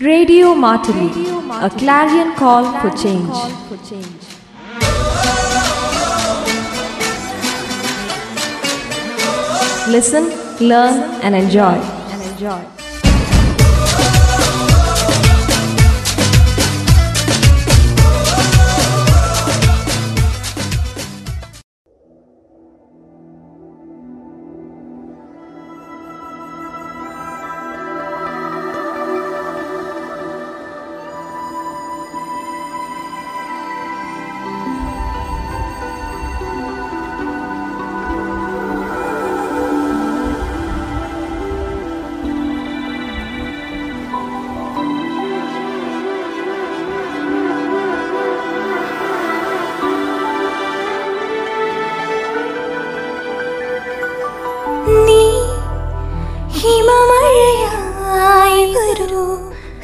Radio Martini, a clarion call for change. Listen, learn, and enjoy. And enjoy.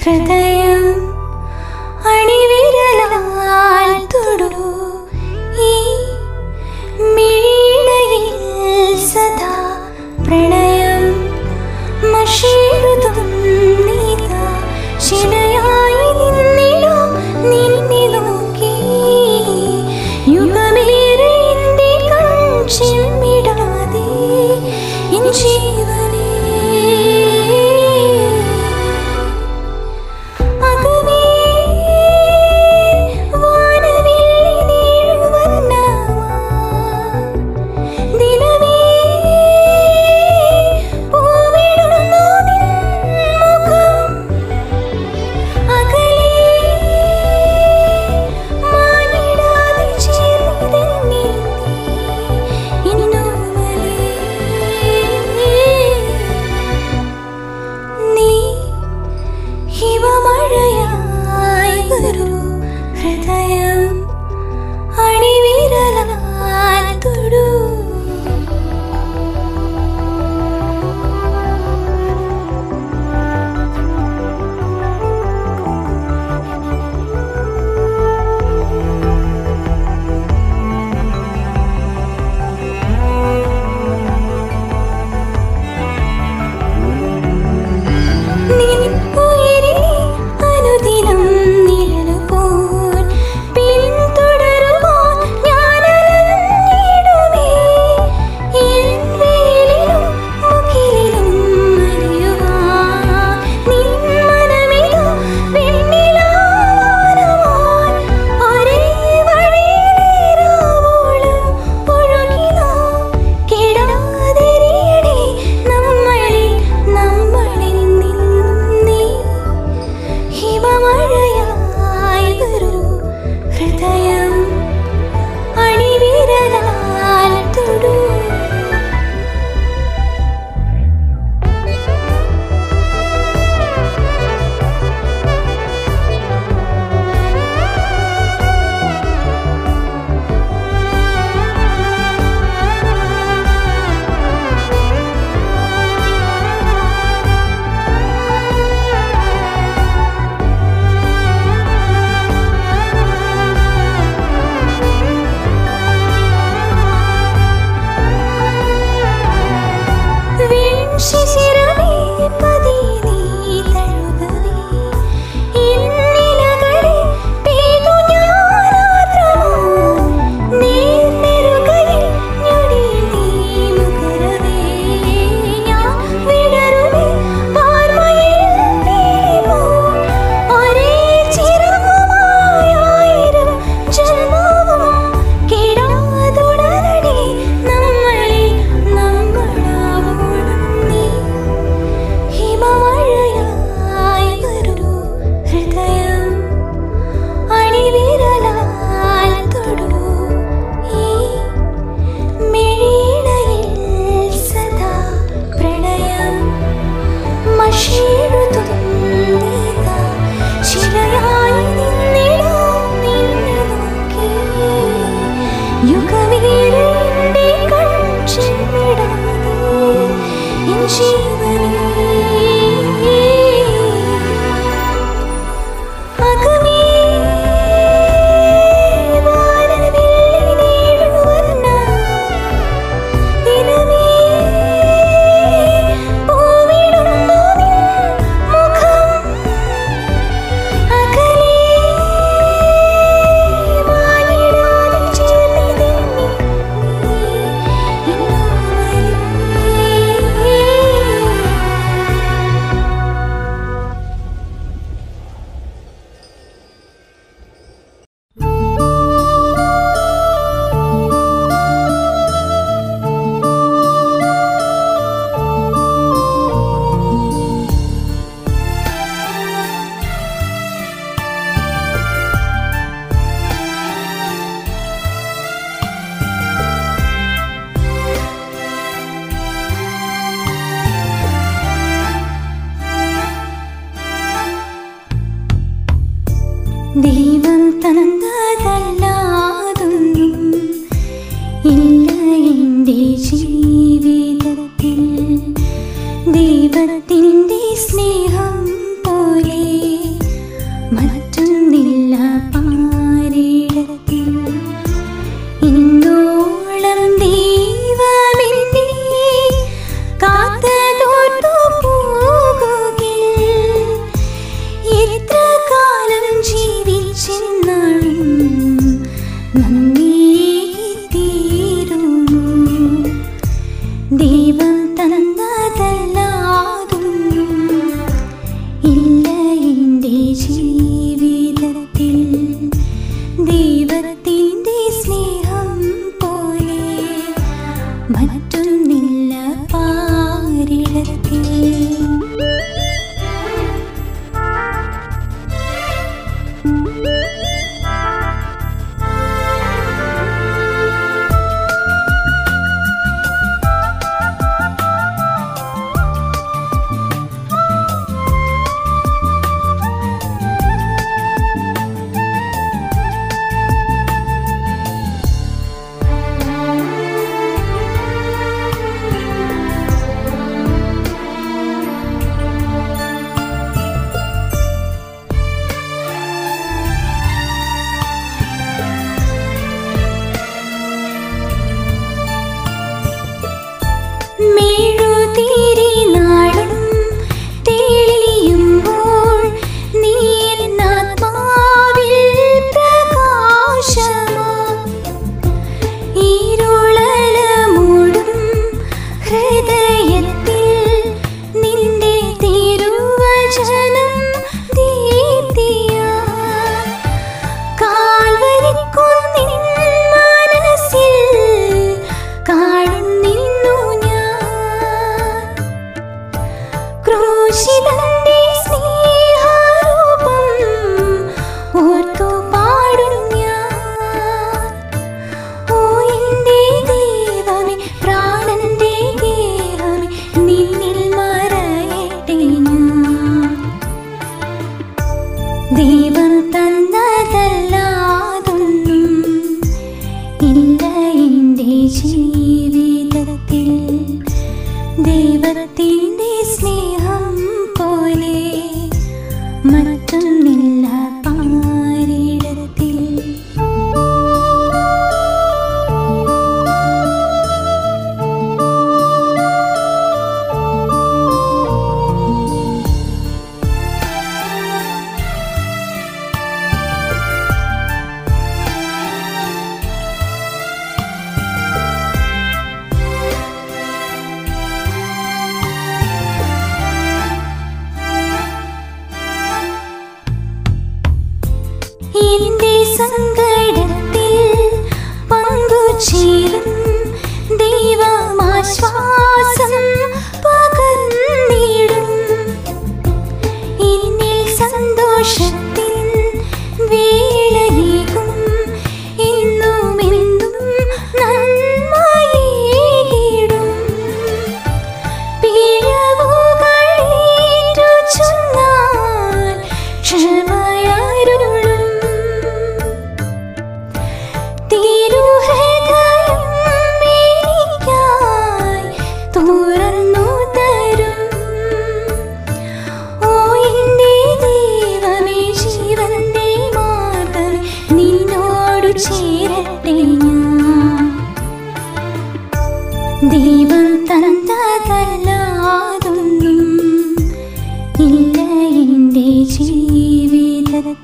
हृदय 我为的你。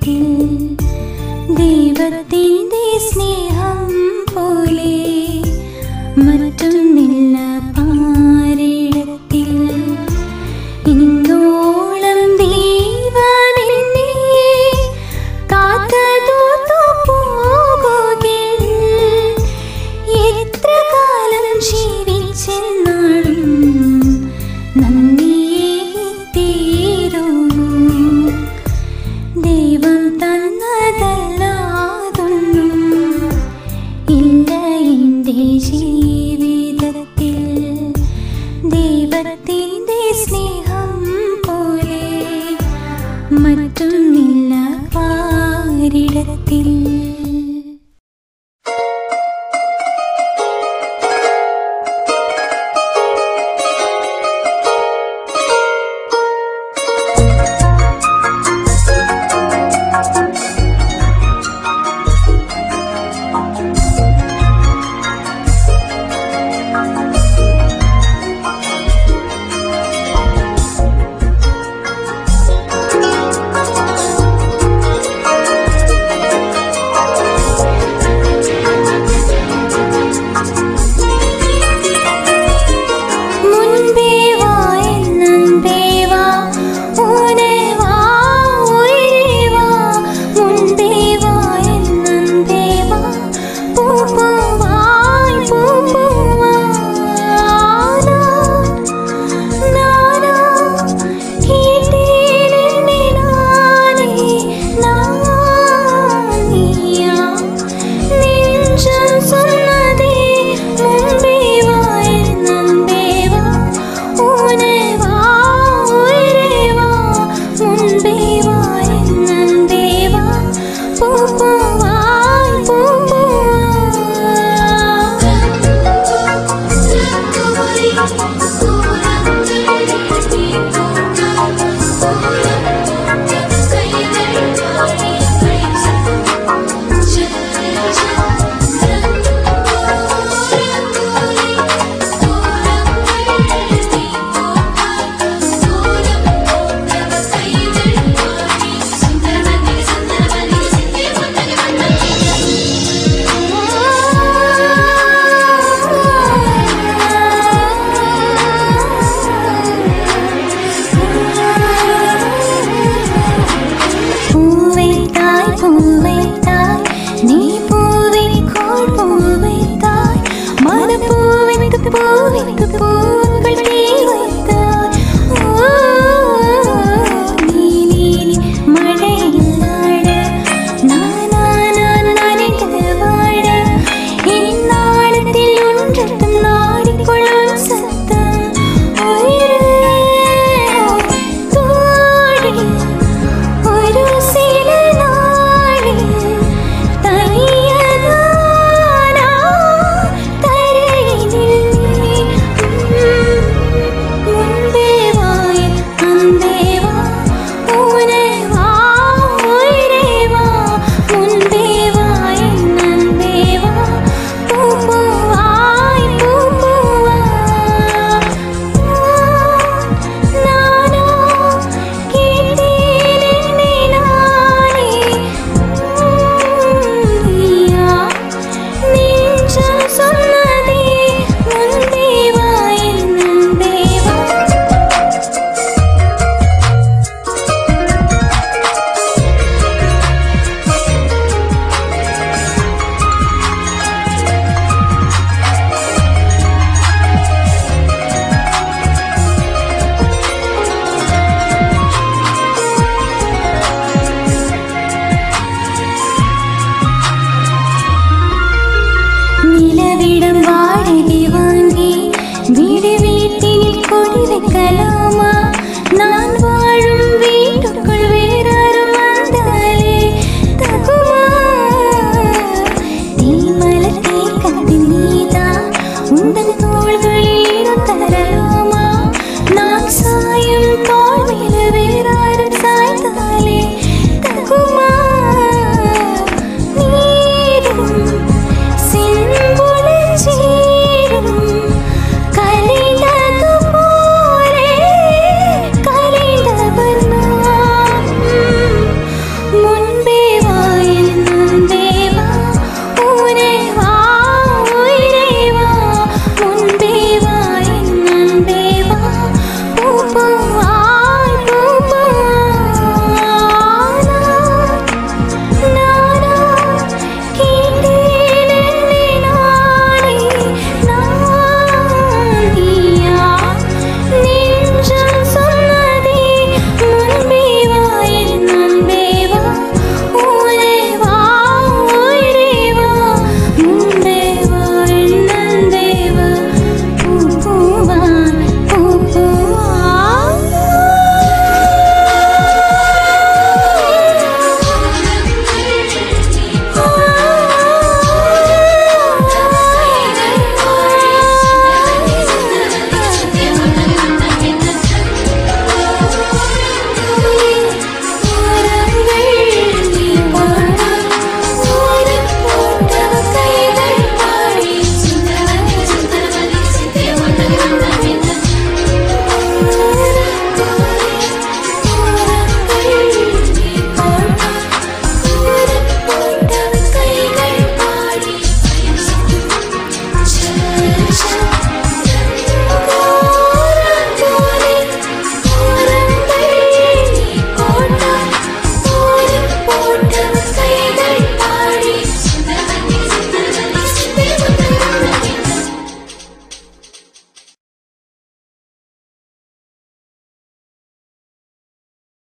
दिल देवती दे recuerdo